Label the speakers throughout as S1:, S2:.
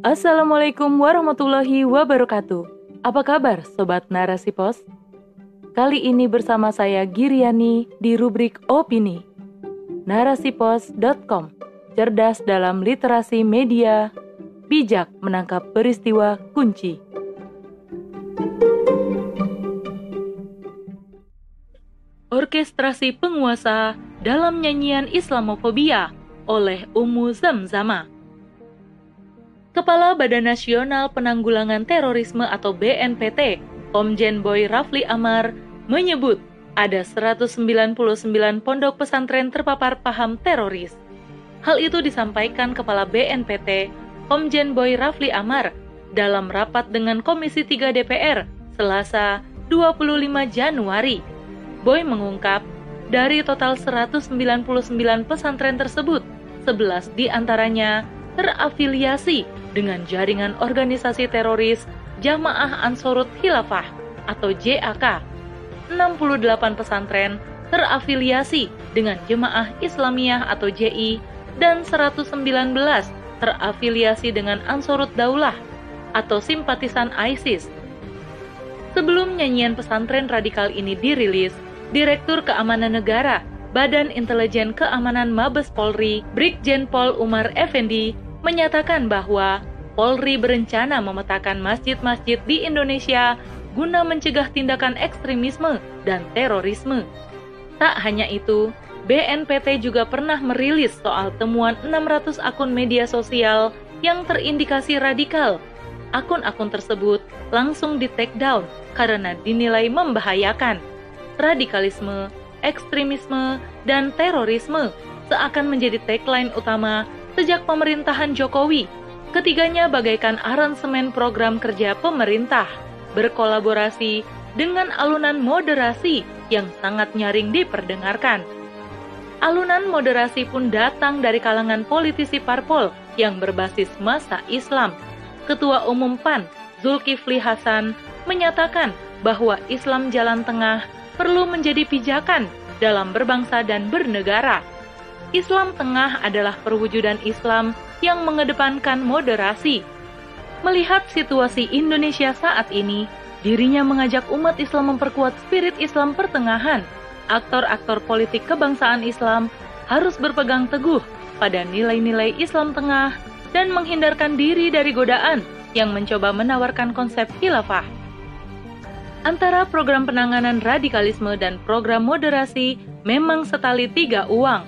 S1: Assalamualaikum warahmatullahi wabarakatuh. Apa kabar Sobat Narasi Pos? Kali ini bersama saya Giriani di rubrik Opini. Narasipos.com Cerdas dalam literasi media, bijak menangkap peristiwa kunci. Orkestrasi penguasa dalam nyanyian Islamofobia oleh Ummu Zamzama. Kepala Badan Nasional Penanggulangan Terorisme atau BNPT, Komjen Boy Rafli Amar, menyebut ada 199 pondok pesantren terpapar paham teroris. Hal itu disampaikan Kepala BNPT, Komjen Boy Rafli Amar, dalam rapat dengan Komisi 3 DPR, Selasa 25 Januari Boy mengungkap, dari total 199 pesantren tersebut, 11 di antaranya terafiliasi dengan jaringan organisasi teroris Jamaah Ansorut Khilafah atau JAK. 68 pesantren terafiliasi dengan Jemaah Islamiyah atau JI dan 119 terafiliasi dengan Ansorut Daulah atau simpatisan ISIS. Sebelum nyanyian pesantren radikal ini dirilis, Direktur Keamanan Negara, Badan Intelijen Keamanan Mabes Polri, Brigjen Pol Umar Effendi, menyatakan bahwa Polri berencana memetakan masjid-masjid di Indonesia guna mencegah tindakan ekstremisme dan terorisme. Tak hanya itu, BNPT juga pernah merilis soal temuan 600 akun media sosial yang terindikasi radikal. Akun-akun tersebut langsung di-take down karena dinilai membahayakan radikalisme, ekstremisme, dan terorisme seakan menjadi tagline utama sejak pemerintahan Jokowi. Ketiganya bagaikan aransemen program kerja pemerintah, berkolaborasi dengan alunan moderasi yang sangat nyaring diperdengarkan. Alunan moderasi pun datang dari kalangan politisi parpol yang berbasis masa Islam. Ketua Umum PAN, Zulkifli Hasan, menyatakan bahwa Islam jalan tengah perlu menjadi pijakan dalam berbangsa dan bernegara. Islam Tengah adalah perwujudan Islam yang mengedepankan moderasi. Melihat situasi Indonesia saat ini, dirinya mengajak umat Islam memperkuat spirit Islam pertengahan. Aktor-aktor politik kebangsaan Islam harus berpegang teguh pada nilai-nilai Islam Tengah dan menghindarkan diri dari godaan yang mencoba menawarkan konsep khilafah antara program penanganan radikalisme dan program moderasi memang setali tiga uang.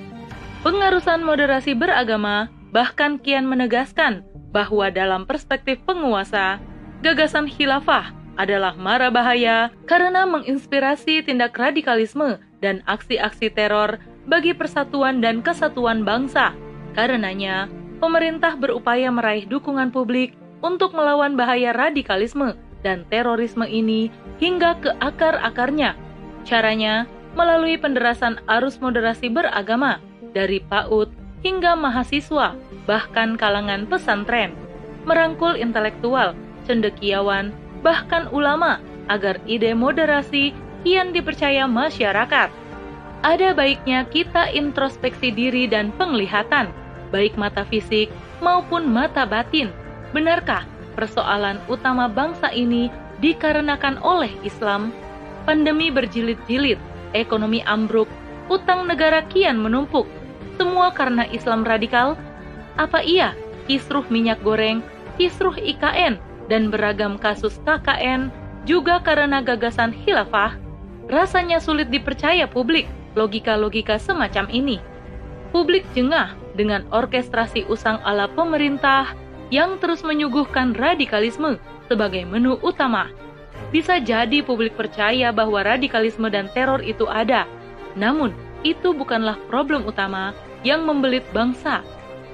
S1: Pengarusan moderasi beragama bahkan kian menegaskan bahwa dalam perspektif penguasa, gagasan khilafah adalah mara bahaya karena menginspirasi tindak radikalisme dan aksi-aksi teror bagi persatuan dan kesatuan bangsa. Karenanya, pemerintah berupaya meraih dukungan publik untuk melawan bahaya radikalisme dan terorisme ini hingga ke akar-akarnya. Caranya melalui penderasan arus moderasi beragama dari PAUD hingga mahasiswa, bahkan kalangan pesantren, merangkul intelektual, cendekiawan, bahkan ulama agar ide moderasi kian dipercaya masyarakat. Ada baiknya kita introspeksi diri dan penglihatan, baik mata fisik maupun mata batin. Benarkah persoalan utama bangsa ini dikarenakan oleh Islam, pandemi berjilid-jilid, ekonomi ambruk, utang negara kian menumpuk, semua karena Islam radikal? Apa iya kisruh minyak goreng, kisruh IKN, dan beragam kasus KKN juga karena gagasan khilafah? Rasanya sulit dipercaya publik logika-logika semacam ini. Publik jengah dengan orkestrasi usang ala pemerintah yang terus menyuguhkan radikalisme sebagai menu utama. Bisa jadi publik percaya bahwa radikalisme dan teror itu ada, namun itu bukanlah problem utama yang membelit bangsa,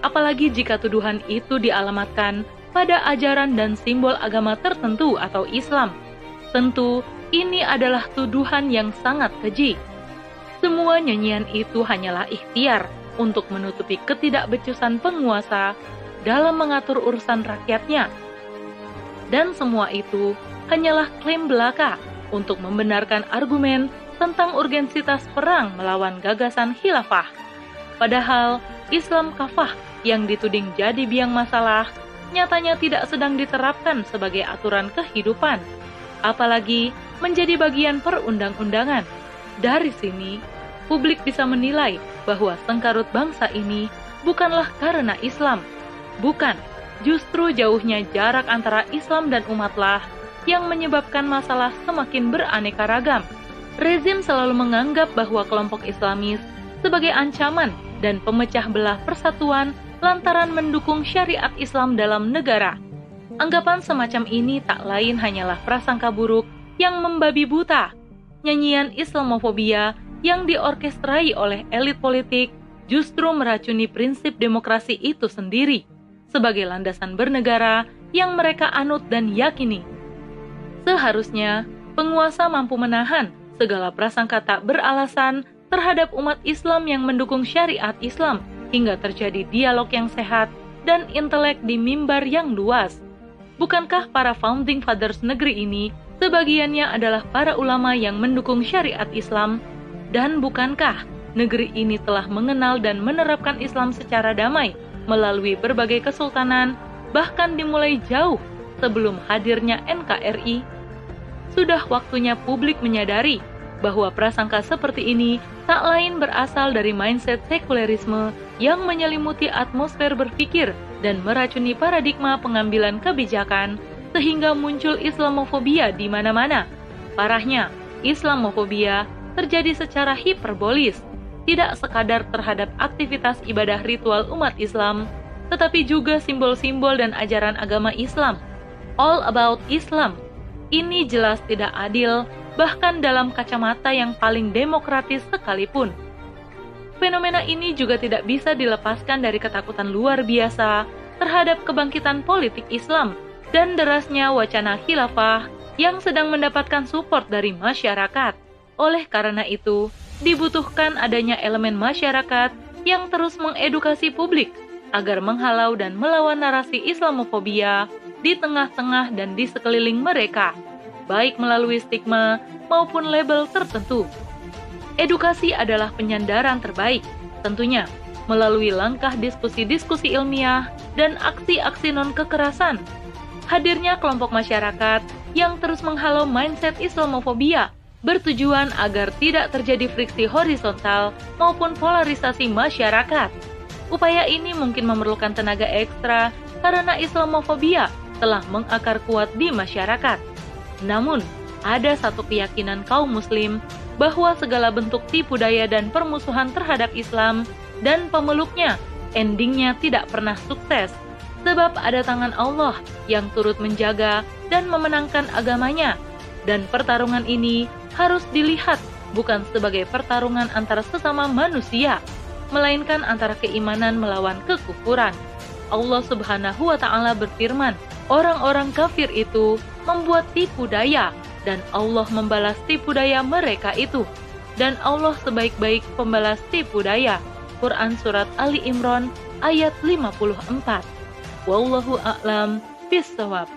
S1: apalagi jika tuduhan itu dialamatkan pada ajaran dan simbol agama tertentu atau Islam. Tentu, ini adalah tuduhan yang sangat keji. Semua nyanyian itu hanyalah ikhtiar untuk menutupi ketidakbecusan penguasa dalam mengatur urusan rakyatnya. Dan semua itu hanyalah klaim belaka untuk membenarkan argumen tentang urgensitas perang melawan gagasan khilafah. Padahal Islam kafah yang dituding jadi biang masalah nyatanya tidak sedang diterapkan sebagai aturan kehidupan, apalagi menjadi bagian perundang-undangan. Dari sini, publik bisa menilai bahwa sengkarut bangsa ini bukanlah karena Islam. Bukan, justru jauhnya jarak antara Islam dan umatlah yang menyebabkan masalah semakin beraneka ragam. Rezim selalu menganggap bahwa kelompok Islamis sebagai ancaman dan pemecah belah persatuan lantaran mendukung syariat Islam dalam negara. Anggapan semacam ini tak lain hanyalah prasangka buruk yang membabi buta. Nyanyian Islamofobia yang diorkestrai oleh elit politik justru meracuni prinsip demokrasi itu sendiri sebagai landasan bernegara yang mereka anut dan yakini. Seharusnya penguasa mampu menahan segala prasangka tak beralasan terhadap umat Islam yang mendukung syariat Islam hingga terjadi dialog yang sehat dan intelek di mimbar yang luas. Bukankah para founding fathers negeri ini sebagiannya adalah para ulama yang mendukung syariat Islam? Dan bukankah negeri ini telah mengenal dan menerapkan Islam secara damai melalui berbagai kesultanan, bahkan dimulai jauh sebelum hadirnya NKRI? Sudah waktunya publik menyadari bahwa prasangka seperti ini tak lain berasal dari mindset sekulerisme yang menyelimuti atmosfer berpikir dan meracuni paradigma pengambilan kebijakan sehingga muncul Islamofobia di mana-mana. Parahnya, Islamofobia terjadi secara hiperbolis, tidak sekadar terhadap aktivitas ibadah ritual umat Islam, tetapi juga simbol-simbol dan ajaran agama Islam. All about Islam. Ini jelas tidak adil bahkan dalam kacamata yang paling demokratis sekalipun. Fenomena ini juga tidak bisa dilepaskan dari ketakutan luar biasa terhadap kebangkitan politik Islam dan derasnya wacana khilafah yang sedang mendapatkan support dari masyarakat. Oleh karena itu, dibutuhkan adanya elemen masyarakat yang terus mengedukasi publik agar menghalau dan melawan narasi Islamofobia di tengah-tengah dan di sekeliling mereka baik melalui stigma maupun label tertentu. Edukasi adalah penyandaran terbaik, tentunya melalui langkah diskusi-diskusi ilmiah dan aksi-aksi non-kekerasan. Hadirnya kelompok masyarakat yang terus menghalau mindset Islamofobia bertujuan agar tidak terjadi friksi horizontal maupun polarisasi masyarakat. Upaya ini mungkin memerlukan tenaga ekstra karena Islamofobia telah mengakar kuat di masyarakat. Namun, ada satu keyakinan kaum muslim bahwa segala bentuk tipu daya dan permusuhan terhadap Islam dan pemeluknya endingnya tidak pernah sukses sebab ada tangan Allah yang turut menjaga dan memenangkan agamanya dan pertarungan ini harus dilihat bukan sebagai pertarungan antara sesama manusia melainkan antara keimanan melawan kekufuran Allah Subhanahu wa taala berfirman orang-orang kafir itu membuat tipu daya dan Allah membalas tipu daya mereka itu. Dan Allah sebaik-baik pembalas tipu daya. Quran Surat Ali Imran ayat 54 Wallahu a'lam bisawab